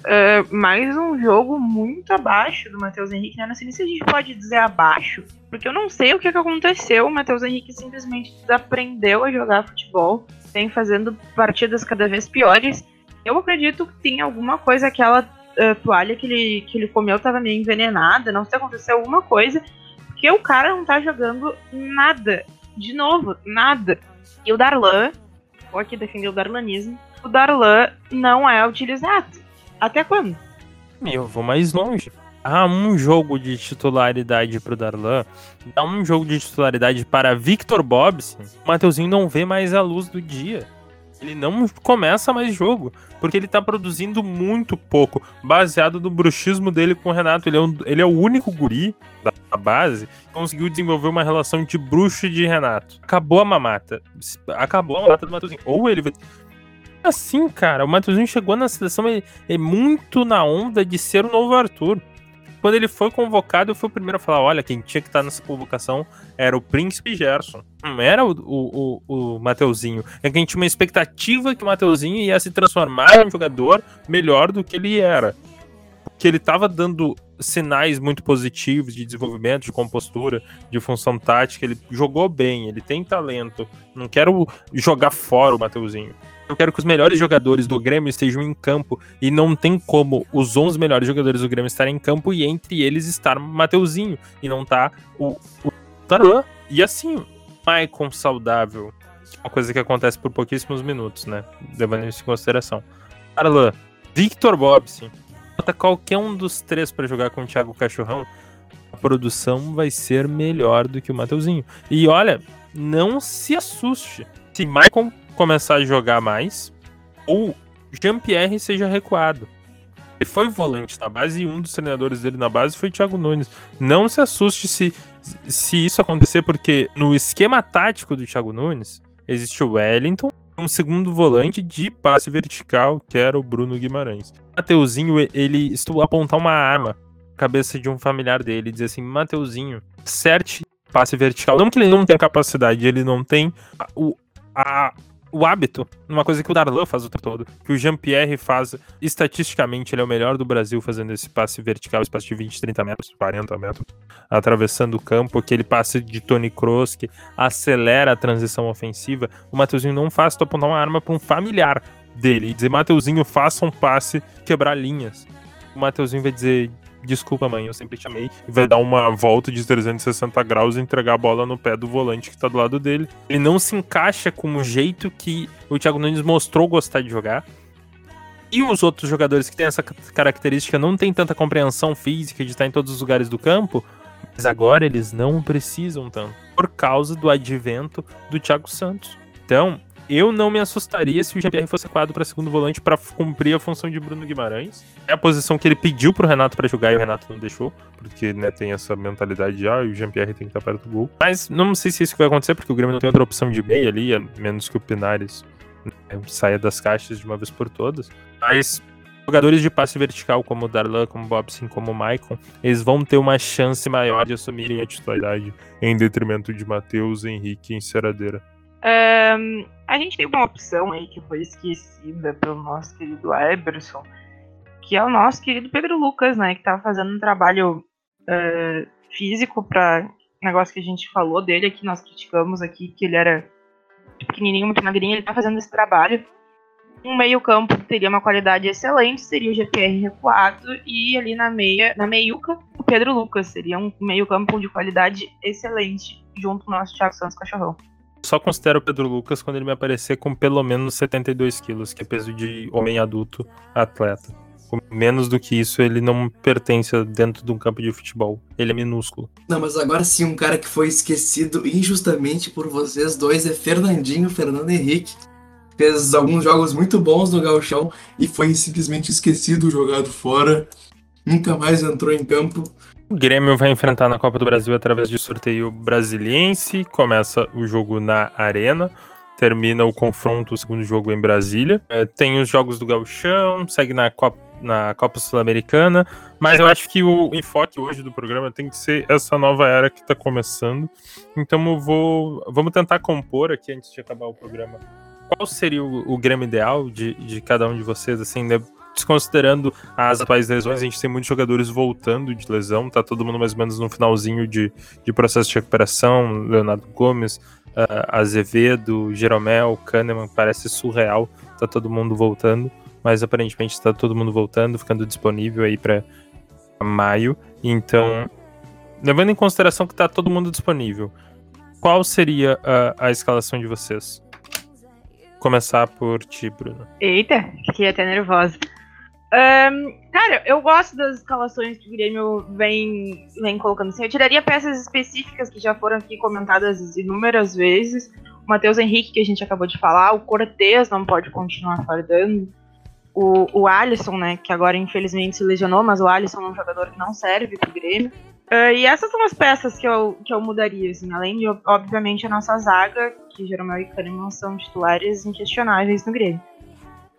mais um jogo muito abaixo do Matheus Henrique, né? Não sei se a gente pode dizer abaixo, porque eu não sei o que, que aconteceu. O Matheus Henrique simplesmente desaprendeu a jogar futebol, vem fazendo partidas cada vez piores. Eu acredito que tem alguma coisa, aquela uh, toalha que ele, que ele comeu estava meio envenenada, não sei se aconteceu alguma coisa, porque o cara não tá jogando nada. De novo, nada. E o Darlan, vou aqui defender o darlanismo, o Darlan não é utilizado. Até quando? Eu vou mais longe. Há um jogo de titularidade pro Darlan, dá um jogo de titularidade para Victor Bobson, o Mateuzinho não vê mais a luz do dia. Ele não começa mais jogo, porque ele tá produzindo muito pouco, baseado no bruxismo dele com o Renato. Ele é, um, ele é o único guri da base que conseguiu desenvolver uma relação de bruxo e de Renato. Acabou a mamata. Acabou a mamata do Matuzinho. Ou ele. Assim, cara, o Matuzinho chegou na seleção é, é muito na onda de ser o novo Arthur quando ele foi convocado, eu fui o primeiro a falar: olha, quem tinha que estar nessa convocação era o Príncipe Gerson. Não era o, o, o, o Mateuzinho. É que a gente tinha uma expectativa que o Mateuzinho ia se transformar em um jogador melhor do que ele era. Que ele estava dando sinais muito positivos de desenvolvimento, de compostura, de função tática. Ele jogou bem, ele tem talento. Não quero jogar fora o Mateuzinho. Eu quero que os melhores jogadores do Grêmio estejam em campo e não tem como os 11 melhores jogadores do Grêmio estarem em campo e entre eles estar Mateuzinho e não tá o, o Taran. E assim, Maicon saudável, uma coisa que acontece por pouquíssimos minutos, né? Levando isso em consideração. Arlan, Victor Bobson, bota qualquer um dos três para jogar com o Thiago Cachorrão, a produção vai ser melhor do que o Mateuzinho. E olha, não se assuste. Se Maicon começar a jogar mais, ou Jean-Pierre seja recuado. Ele foi volante na base e um dos treinadores dele na base foi o Thiago Nunes. Não se assuste se, se isso acontecer, porque no esquema tático do Thiago Nunes existe o Wellington, um segundo volante de passe vertical, que era o Bruno Guimarães. Mateuzinho, ele apontar uma arma cabeça de um familiar dele e dizer assim: Mateuzinho, certe passe vertical. Não que ele não tenha capacidade, ele não tem o, a, o hábito, uma coisa que o Darlan faz o tempo todo, que o Jean-Pierre faz, estatisticamente, ele é o melhor do Brasil fazendo esse passe vertical, esse passe de 20, 30 metros, 40 metros, atravessando o campo, aquele passe de Tony Kroos que acelera a transição ofensiva. O Mateuzinho não faz, tu apontar uma arma para um familiar dele e dizer, Mateuzinho, faça um passe, quebrar linhas. o Mateuzinho vai dizer desculpa, mãe, eu sempre te amei. Vai dar uma volta de 360 graus e entregar a bola no pé do volante que tá do lado dele. Ele não se encaixa com o jeito que o Thiago Nunes mostrou gostar de jogar. E os outros jogadores que têm essa característica não têm tanta compreensão física de estar em todos os lugares do campo, mas agora eles não precisam tanto, por causa do advento do Thiago Santos. Então, eu não me assustaria se o Jean-Pierre fosse quadro para segundo volante para cumprir a função de Bruno Guimarães. É a posição que ele pediu pro Renato para jogar e o Renato não deixou, porque né, tem essa mentalidade de ah, o Jean-Pierre tem que estar perto do gol. Mas não sei se isso vai acontecer, porque o Grêmio não tem outra opção de meia ali, a menos que o Pinares né, saia das caixas de uma vez por todas. Mas jogadores de passe vertical como o Darlan, como o Bobson, como o Maicon, eles vão ter uma chance maior de assumirem a titularidade em detrimento de Matheus, Henrique e Enceradeira. Um, a gente tem uma opção aí que foi esquecida pelo nosso querido Eberson, que é o nosso querido Pedro Lucas, né? Que tá fazendo um trabalho uh, físico para negócio que a gente falou dele aqui, nós criticamos aqui que ele era pequenininho, muito magrinho, ele tá fazendo esse trabalho. Um meio campo teria uma qualidade excelente, seria o GPR recuado, e ali na meia, na meiuca, o Pedro Lucas, seria um meio campo de qualidade excelente, junto com o nosso Thiago Santos Cachorrão só considero o Pedro Lucas quando ele me aparecer com pelo menos 72 quilos, que é peso de homem adulto atleta. Com menos do que isso, ele não pertence dentro de um campo de futebol. Ele é minúsculo. Não, mas agora sim, um cara que foi esquecido injustamente por vocês dois é Fernandinho, Fernando Henrique. Fez alguns jogos muito bons no Gauchão e foi simplesmente esquecido, jogado fora. Nunca mais entrou em campo. O Grêmio vai enfrentar na Copa do Brasil através de sorteio brasiliense. Começa o jogo na Arena. Termina o confronto, o segundo jogo em Brasília. É, tem os jogos do Gauchão, segue na Copa, na Copa Sul-Americana. Mas eu acho que o enfoque hoje do programa tem que ser essa nova era que está começando. Então eu vou. Vamos tentar compor aqui antes de acabar o programa. Qual seria o, o Grêmio ideal de, de cada um de vocês, assim, né? Desconsiderando as atuais lesões, a gente tem muitos jogadores voltando de lesão, tá todo mundo mais ou menos no finalzinho de, de processo de recuperação, Leonardo Gomes, uh, Azevedo, Jeromel, Kahneman, parece surreal, tá todo mundo voltando, mas aparentemente tá todo mundo voltando, ficando disponível aí para maio, então, levando em consideração que tá todo mundo disponível, qual seria a, a escalação de vocês? começar por ti, Bruno. Eita, fiquei até nervosa. Um, cara, eu gosto das escalações que o Grêmio vem, vem colocando. Assim, eu tiraria peças específicas que já foram aqui comentadas inúmeras vezes. O Matheus Henrique, que a gente acabou de falar. O Cortez não pode continuar fardando. O, o Alisson, né, que agora infelizmente se lesionou, mas o Alisson é um jogador que não serve pro Grêmio. Uh, e essas são as peças que eu, que eu mudaria, assim, além de, obviamente, a nossa zaga, que Jeromel e Kahneman são titulares inquestionáveis no Grêmio.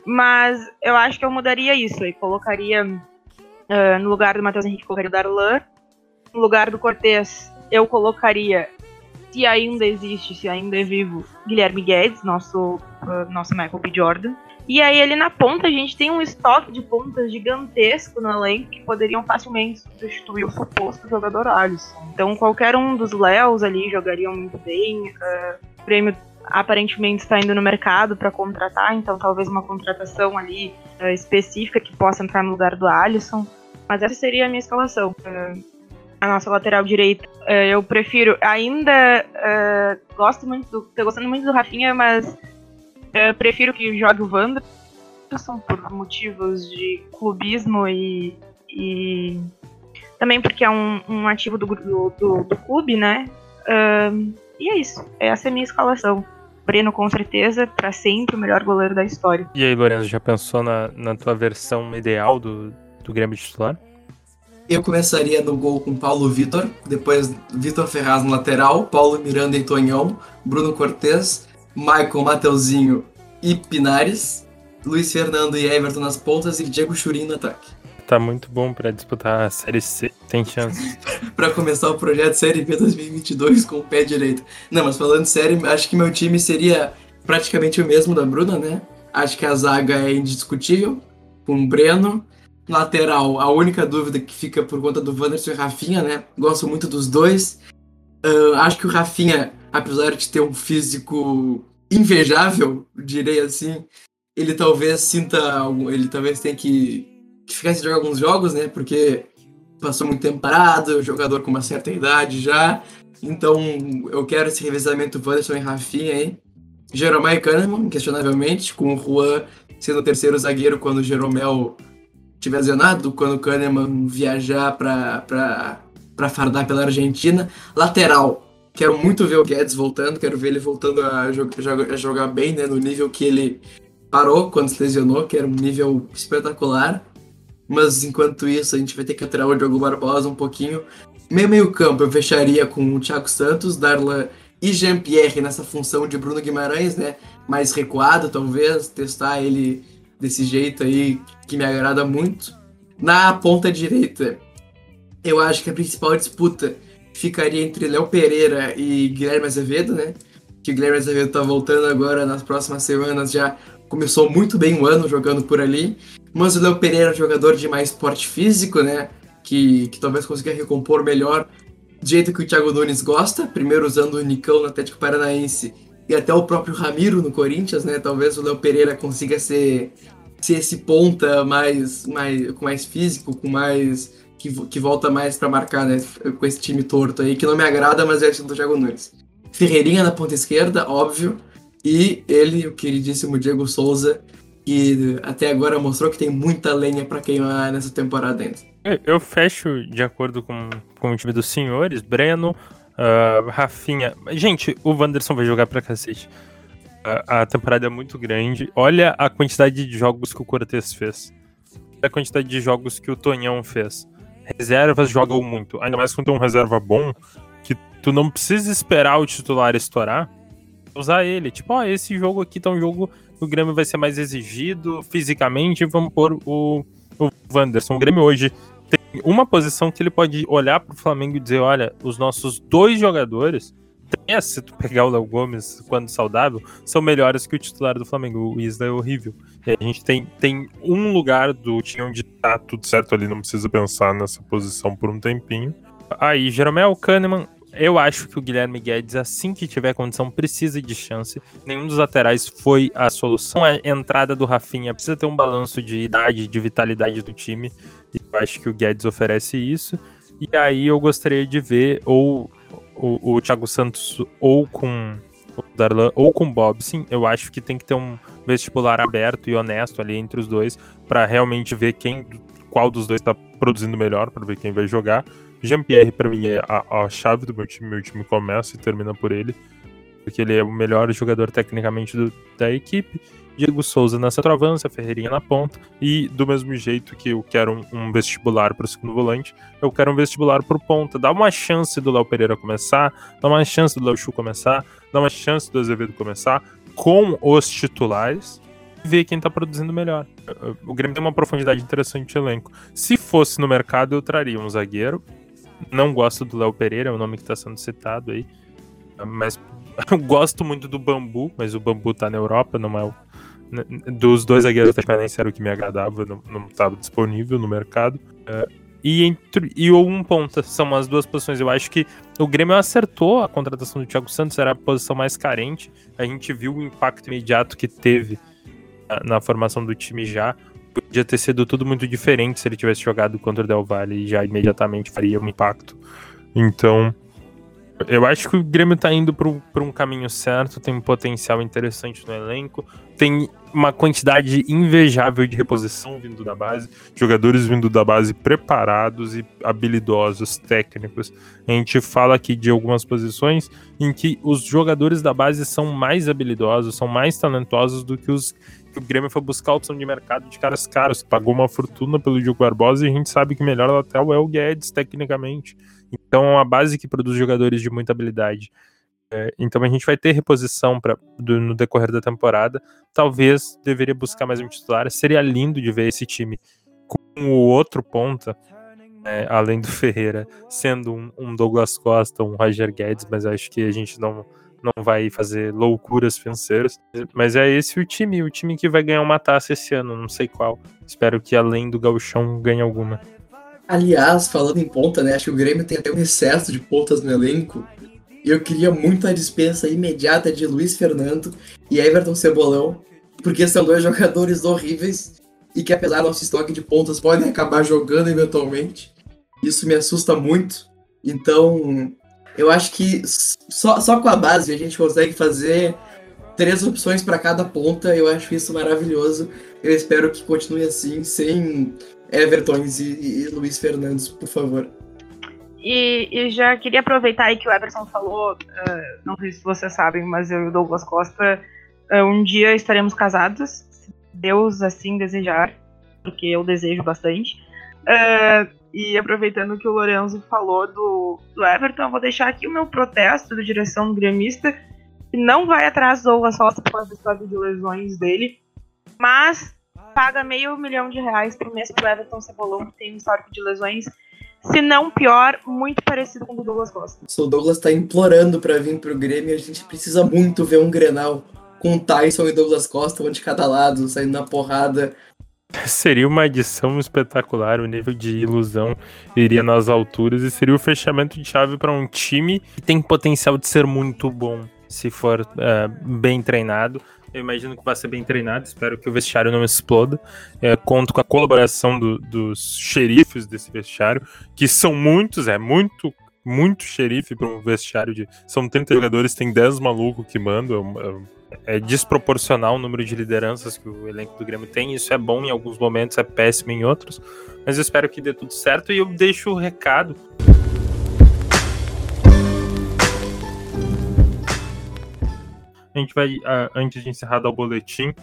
Mas eu acho que eu mudaria isso e colocaria uh, no lugar do Matheus Henrique, colocaria o Darlan. No lugar do Cortez, eu colocaria, se ainda existe, se ainda é vivo, Guilherme Guedes, nosso, uh, nosso Michael B. Jordan. E aí ali na ponta a gente tem um estoque de pontas gigantesco no elenco que poderiam facilmente substituir o suposto jogador Alisson. Então qualquer um dos Léos ali jogariam muito bem. Uh, prêmio aparentemente está indo no mercado para contratar, então talvez uma contratação ali uh, específica que possa entrar no lugar do Alisson. Mas essa seria a minha escalação. Uh, a nossa lateral direita, uh, eu prefiro, ainda gosto muito, do, tô gostando muito do Rafinha, mas prefiro que jogue o Wanderson por motivos de clubismo e, e também porque é um, um ativo do, do, do, do clube, né? e é isso. Essa é a minha escalação. Breno, com certeza, para sempre o melhor goleiro da história. E aí, Lorenzo, já pensou na, na tua versão ideal do, do Grêmio titular? Eu começaria no gol com Paulo Vitor, depois Vitor Ferraz no lateral, Paulo Miranda e Tonhão, Bruno Cortes, Michael Mateuzinho e Pinares, Luiz Fernando e Everton nas pontas e Diego Churin no ataque tá muito bom para disputar a Série C. Tem chance. para começar o projeto Série B 2022 com o pé direito. Não, mas falando sério, acho que meu time seria praticamente o mesmo da Bruna, né? Acho que a zaga é indiscutível, com o Breno. Lateral, a única dúvida que fica por conta do Wanderson e Rafinha, né? Gosto muito dos dois. Uh, acho que o Rafinha, apesar de ter um físico invejável, direi assim, ele talvez sinta. Ele talvez tenha que ficasse de jogar alguns jogos, né? Porque passou muito tempo parado, jogador com uma certa idade já. Então eu quero esse revezamento Wanderson e Rafinha aí. Jeromel e Kahneman, inquestionavelmente, com o Juan sendo o terceiro zagueiro quando o Jeromel tiver lesionado, quando o Kahneman viajar para fardar pela Argentina. Lateral, quero muito ver o Guedes voltando, quero ver ele voltando a, jogar, a jogar bem, né, no nível que ele parou quando se lesionou, que era um nível espetacular. Mas enquanto isso, a gente vai ter que aturar o Diogo Barbosa um pouquinho. Meio meio campo, eu fecharia com o Thiago Santos, Darlan e Jean-Pierre nessa função de Bruno Guimarães, né? Mais recuado, talvez, testar ele desse jeito aí que me agrada muito. Na ponta direita, eu acho que a principal disputa ficaria entre Léo Pereira e Guilherme Azevedo, né? Que o Guilherme Azevedo tá voltando agora nas próximas semanas, já começou muito bem o ano jogando por ali. Mas o Léo Pereira é um jogador de mais porte físico, né? Que, que talvez consiga recompor melhor do jeito que o Thiago Nunes gosta, primeiro usando o Nicão no Atlético Paranaense e até o próprio Ramiro no Corinthians, né? Talvez o Léo Pereira consiga ser, ser esse ponta mais, mais com mais físico, com mais que, que volta mais para marcar, né? Com esse time torto aí que não me agrada, mas é o do Thiago Nunes. Ferreirinha na ponta esquerda, óbvio, e ele, o queridíssimo Diego Souza, que até agora mostrou que tem muita lenha para queimar nessa temporada ainda. Eu fecho de acordo com, com o time dos senhores, Breno, uh, Rafinha. Gente, o Wanderson vai jogar pra cacete. A, a temporada é muito grande. Olha a quantidade de jogos que o Cortez fez. Olha a quantidade de jogos que o Tonhão fez. Reservas jogam muito. Ainda mais quando tem um reserva bom, que tu não precisa esperar o titular estourar usar ele. Tipo, ó, esse jogo aqui tá um jogo o Grêmio vai ser mais exigido fisicamente, vamos pôr o, o Wanderson. O Grêmio hoje tem uma posição que ele pode olhar pro Flamengo e dizer, olha, os nossos dois jogadores, se tu pegar o Léo Gomes quando saudável, são melhores que o titular do Flamengo. O Isla é horrível. E a gente tem, tem um lugar do time onde tá tudo certo ali, não precisa pensar nessa posição por um tempinho. Aí, Jeromel Kahneman, eu acho que o Guilherme Guedes, assim que tiver condição, precisa de chance. Nenhum dos laterais foi a solução. A entrada do Rafinha precisa ter um balanço de idade, de vitalidade do time. E eu acho que o Guedes oferece isso. E aí eu gostaria de ver ou o, o Thiago Santos ou com o Darlan ou com o. Sim, eu acho que tem que ter um vestibular aberto e honesto ali entre os dois para realmente ver quem qual dos dois está produzindo melhor, para ver quem vai jogar. Jean-Pierre, para mim, é a, a, chave do meu time. Meu time começa e termina por ele. Porque ele é o melhor jogador tecnicamente do, da equipe. Diego Souza na centroavança, Ferreirinha na ponta. E do mesmo jeito que eu quero um, um vestibular para o segundo volante, eu quero um vestibular para o ponta. Dá uma chance do Léo Pereira começar, dá uma chance do Léo Chu começar, dá uma chance do Azevedo começar com os titulares e ver quem está produzindo melhor. O Grêmio tem uma profundidade interessante de elenco. Se fosse no mercado, eu traria um zagueiro, não gosto do Léo Pereira, é o nome que está sendo citado aí. Mas gosto muito do Bambu, mas o Bambu tá na Europa, não é o. Dos dois zagueiros Paranaense era o que me agradava, não estava disponível no mercado. Uh, e, entre, e um ponta, são as duas posições. Eu acho que o Grêmio acertou a contratação do Thiago Santos, era a posição mais carente. A gente viu o impacto imediato que teve na, na formação do time já podia ter sido tudo muito diferente se ele tivesse jogado contra o Del Valle e já imediatamente faria um impacto. Então, eu acho que o Grêmio tá indo para um caminho certo, tem um potencial interessante no elenco, tem uma quantidade invejável de reposição vindo da base, jogadores vindo da base preparados e habilidosos, técnicos. A gente fala aqui de algumas posições em que os jogadores da base são mais habilidosos, são mais talentosos do que os que o Grêmio foi buscar a opção de mercado de caras caros, pagou uma fortuna pelo Diogo Barbosa e a gente sabe que o melhor lateral é o Guedes, tecnicamente. Então é uma base que produz jogadores de muita habilidade. É, então a gente vai ter reposição pra, do, no decorrer da temporada. Talvez deveria buscar mais um titular. Seria lindo de ver esse time com o outro ponta, é, além do Ferreira, sendo um, um Douglas Costa, um Roger Guedes, mas acho que a gente não não vai fazer loucuras financeiras. Mas é esse o time, o time que vai ganhar uma taça esse ano, não sei qual. Espero que além do gauchão ganhe alguma. Aliás, falando em ponta, né? Acho que o Grêmio tem até um excesso de pontas no elenco. Eu queria muito a dispensa imediata de Luiz Fernando e Everton Cebolão, porque são dois jogadores horríveis e que apesar do nosso estoque de pontas podem acabar jogando eventualmente. Isso me assusta muito. Então, eu acho que só, só com a base a gente consegue fazer três opções para cada ponta. Eu acho isso maravilhoso. Eu espero que continue assim, sem Evertons e, e Luiz Fernandes, por favor. E, e, já queria aproveitar aí que o Everton falou, uh, não sei se vocês sabem, mas eu e o Douglas Costa, uh, um dia estaremos casados, se Deus assim desejar, porque eu desejo bastante. Uh, e aproveitando que o Lorenzo falou do, do Everton, eu vou deixar aqui o meu protesto da direção do gremista, que não vai atrás do Douglas Costa por causa do estado de lesões dele, mas paga meio milhão de reais por mês pro Everton Cebolão, que tem um histórico de lesões, se não pior, muito parecido com o do Douglas Costa. O Douglas tá implorando para vir pro Grêmio, a gente precisa muito ver um Grenal com Tyson e Douglas Costa, um de cada lado, saindo na porrada, Seria uma edição espetacular, o nível de ilusão iria nas alturas e seria o fechamento de chave para um time que tem potencial de ser muito bom se for uh, bem treinado. Eu imagino que vai ser bem treinado, espero que o vestiário não exploda. É, conto com a colaboração do, dos xerifes desse vestiário, que são muitos, é muito muito xerife para um vestiário de. São 30 jogadores, tem 10 malucos que mandam. É é desproporcional o número de lideranças que o elenco do Grêmio tem. Isso é bom em alguns momentos, é péssimo em outros. Mas eu espero que dê tudo certo e eu deixo o recado. A gente vai, antes de encerrar, dar o boletim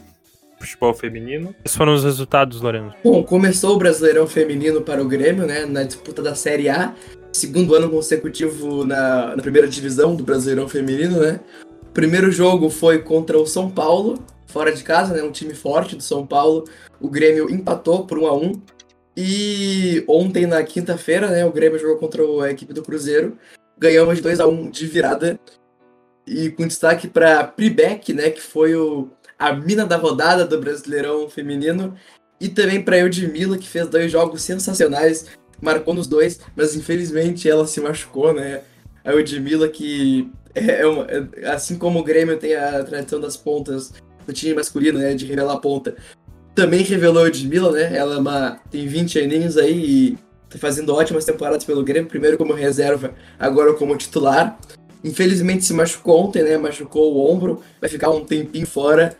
futebol feminino. Esses foram os resultados, Lorena. Bom, começou o Brasileirão Feminino para o Grêmio, né, na disputa da Série A. Segundo ano consecutivo na, na primeira divisão do Brasileirão Feminino, né? Primeiro jogo foi contra o São Paulo, fora de casa, né? Um time forte do São Paulo. O Grêmio empatou por 1 a 1 E ontem, na quinta-feira, né? O Grêmio jogou contra a equipe do Cruzeiro. Ganhamos de 2 a 1 de virada. E com destaque para Pribeck, né? Que foi o, a mina da rodada do Brasileirão Feminino. E também para Eudmila, que fez dois jogos sensacionais. Marcou nos dois, mas infelizmente ela se machucou, né? A Eudmila que é, é uma, é, assim como o Grêmio tem a tradição das pontas do time masculino, né, de revelar ponta, também revelou a Edmila, né, ela é uma, tem 20 aninhos aí e tá fazendo ótimas temporadas pelo Grêmio, primeiro como reserva, agora como titular. Infelizmente se machucou ontem, né, machucou o ombro, vai ficar um tempinho fora,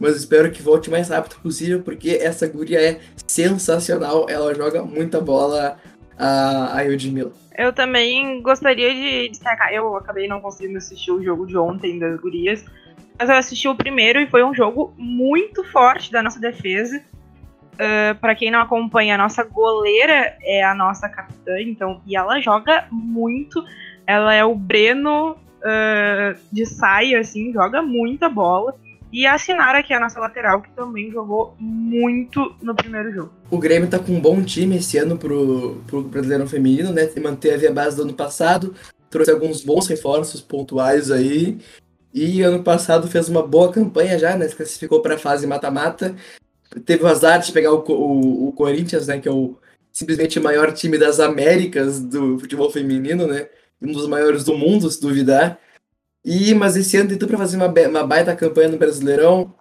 mas espero que volte o mais rápido possível, porque essa guria é sensacional, ela joga muita bola, a, a. Eu também gostaria de destacar, eu acabei não conseguindo assistir o jogo de ontem das gurias, mas eu assisti o primeiro e foi um jogo muito forte da nossa defesa. Uh, para quem não acompanha, a nossa goleira é a nossa capitã, então, e ela joga muito. Ela é o Breno uh, de saia, assim, joga muita bola. E a Sinara, que é a nossa lateral, que também jogou muito no primeiro jogo. O Grêmio tá com um bom time esse ano pro, pro Brasileirão Feminino, né? Manteve a base do ano passado, trouxe alguns bons reforços pontuais aí. E ano passado fez uma boa campanha já, né? Se classificou para a fase mata-mata. Teve o azar de pegar o, o, o Corinthians, né? Que é o simplesmente maior time das Américas do futebol feminino, né? Um dos maiores do mundo, se duvidar. E, mas esse ano tentou para fazer uma, uma baita campanha no Brasileirão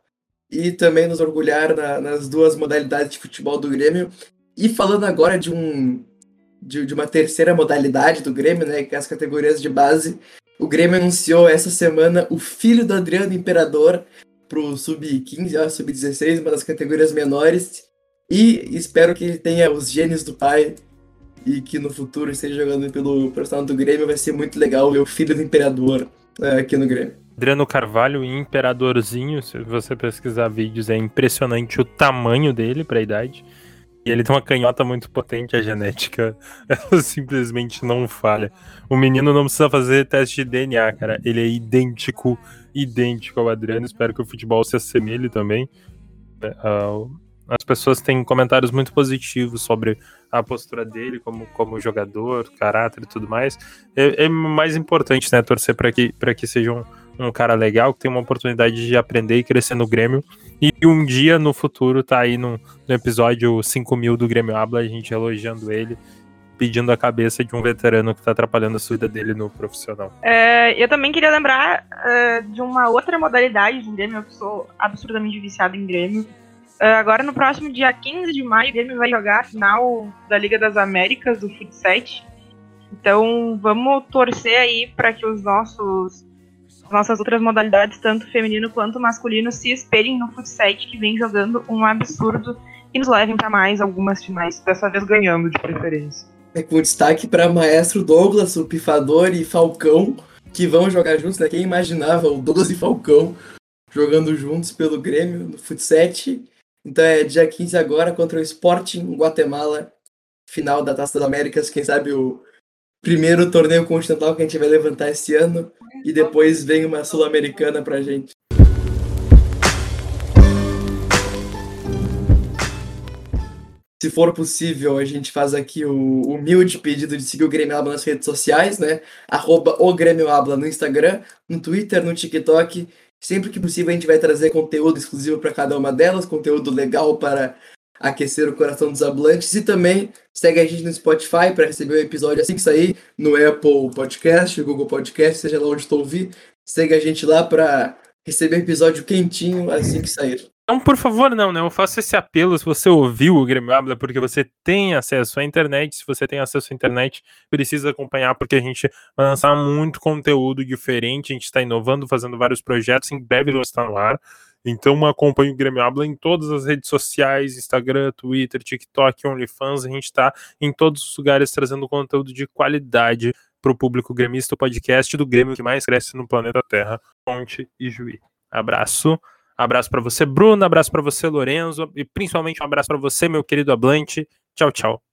e também nos orgulhar na, nas duas modalidades de futebol do Grêmio. E falando agora de um de, de, uma terceira modalidade do Grêmio, né, que é as categorias de base, o Grêmio anunciou essa semana o filho do Adriano Imperador pro sub-15, sub-16, uma das categorias menores. E espero que ele tenha os genes do pai e que no futuro esteja jogando pelo profissional do Grêmio. Vai ser muito legal ver o filho do Imperador é, aqui no Grêmio. Adriano Carvalho, Imperadorzinho, se você pesquisar vídeos, é impressionante o tamanho dele para a idade. E ele tem uma canhota muito potente, a genética ela simplesmente não falha. O menino não precisa fazer teste de DNA, cara. Ele é idêntico, idêntico ao Adriano. Espero que o futebol se assemelhe também. Uh, as pessoas têm comentários muito positivos sobre a postura dele como, como jogador, caráter e tudo mais. É, é mais importante, né, torcer para que, que seja um, um cara legal, que tenha uma oportunidade de aprender e crescer no Grêmio. E um dia no futuro tá aí no, no episódio 5 mil do Grêmio Habla, a gente elogiando ele pedindo a cabeça de um veterano que está atrapalhando a vida dele no profissional. É, eu também queria lembrar uh, de uma outra modalidade do Grêmio, eu sou absurdamente viciado em Grêmio, agora no próximo dia 15 de maio, o Grêmio vai jogar a final da Liga das Américas do Futsal. Então vamos torcer aí para que os nossos nossas outras modalidades, tanto feminino quanto masculino, se espelhem no futsal que vem jogando um absurdo e nos levem para mais algumas finais, dessa vez ganhando de preferência. É com destaque para Maestro Douglas, o Pifador e Falcão, que vão jogar juntos, né? Quem imaginava o Douglas e Falcão jogando juntos pelo Grêmio no futsal. Então é dia 15 agora contra o Sporting Guatemala, final da Taça das Américas, quem sabe o primeiro torneio continental que a gente vai levantar esse ano e depois vem uma sul-americana pra gente. Se for possível, a gente faz aqui o humilde pedido de seguir o Grêmio Abla nas redes sociais, né? Arroba o Grêmio Abla no Instagram, no Twitter, no TikTok. Sempre que possível, a gente vai trazer conteúdo exclusivo para cada uma delas, conteúdo legal para aquecer o coração dos hablantes. E também segue a gente no Spotify para receber o episódio assim que sair, no Apple Podcast, Google Podcast, seja lá onde tu ouvir. Segue a gente lá para receber episódio quentinho assim que sair. Não, por favor, não, né? Eu faço esse apelo se você ouviu o Grêmio Abla, porque você tem acesso à internet. Se você tem acesso à internet, precisa acompanhar, porque a gente vai lançar muito conteúdo diferente. A gente está inovando, fazendo vários projetos. Em breve vão estar no ar. Então acompanhe o Grêmio Abla em todas as redes sociais, Instagram, Twitter, TikTok, OnlyFans. A gente está em todos os lugares trazendo conteúdo de qualidade para o público gremista, o podcast do Grêmio que mais cresce no planeta Terra, Ponte e Juí. Abraço. Abraço para você, Bruno. Abraço para você, Lorenzo. E principalmente um abraço para você, meu querido Ablante. Tchau, tchau.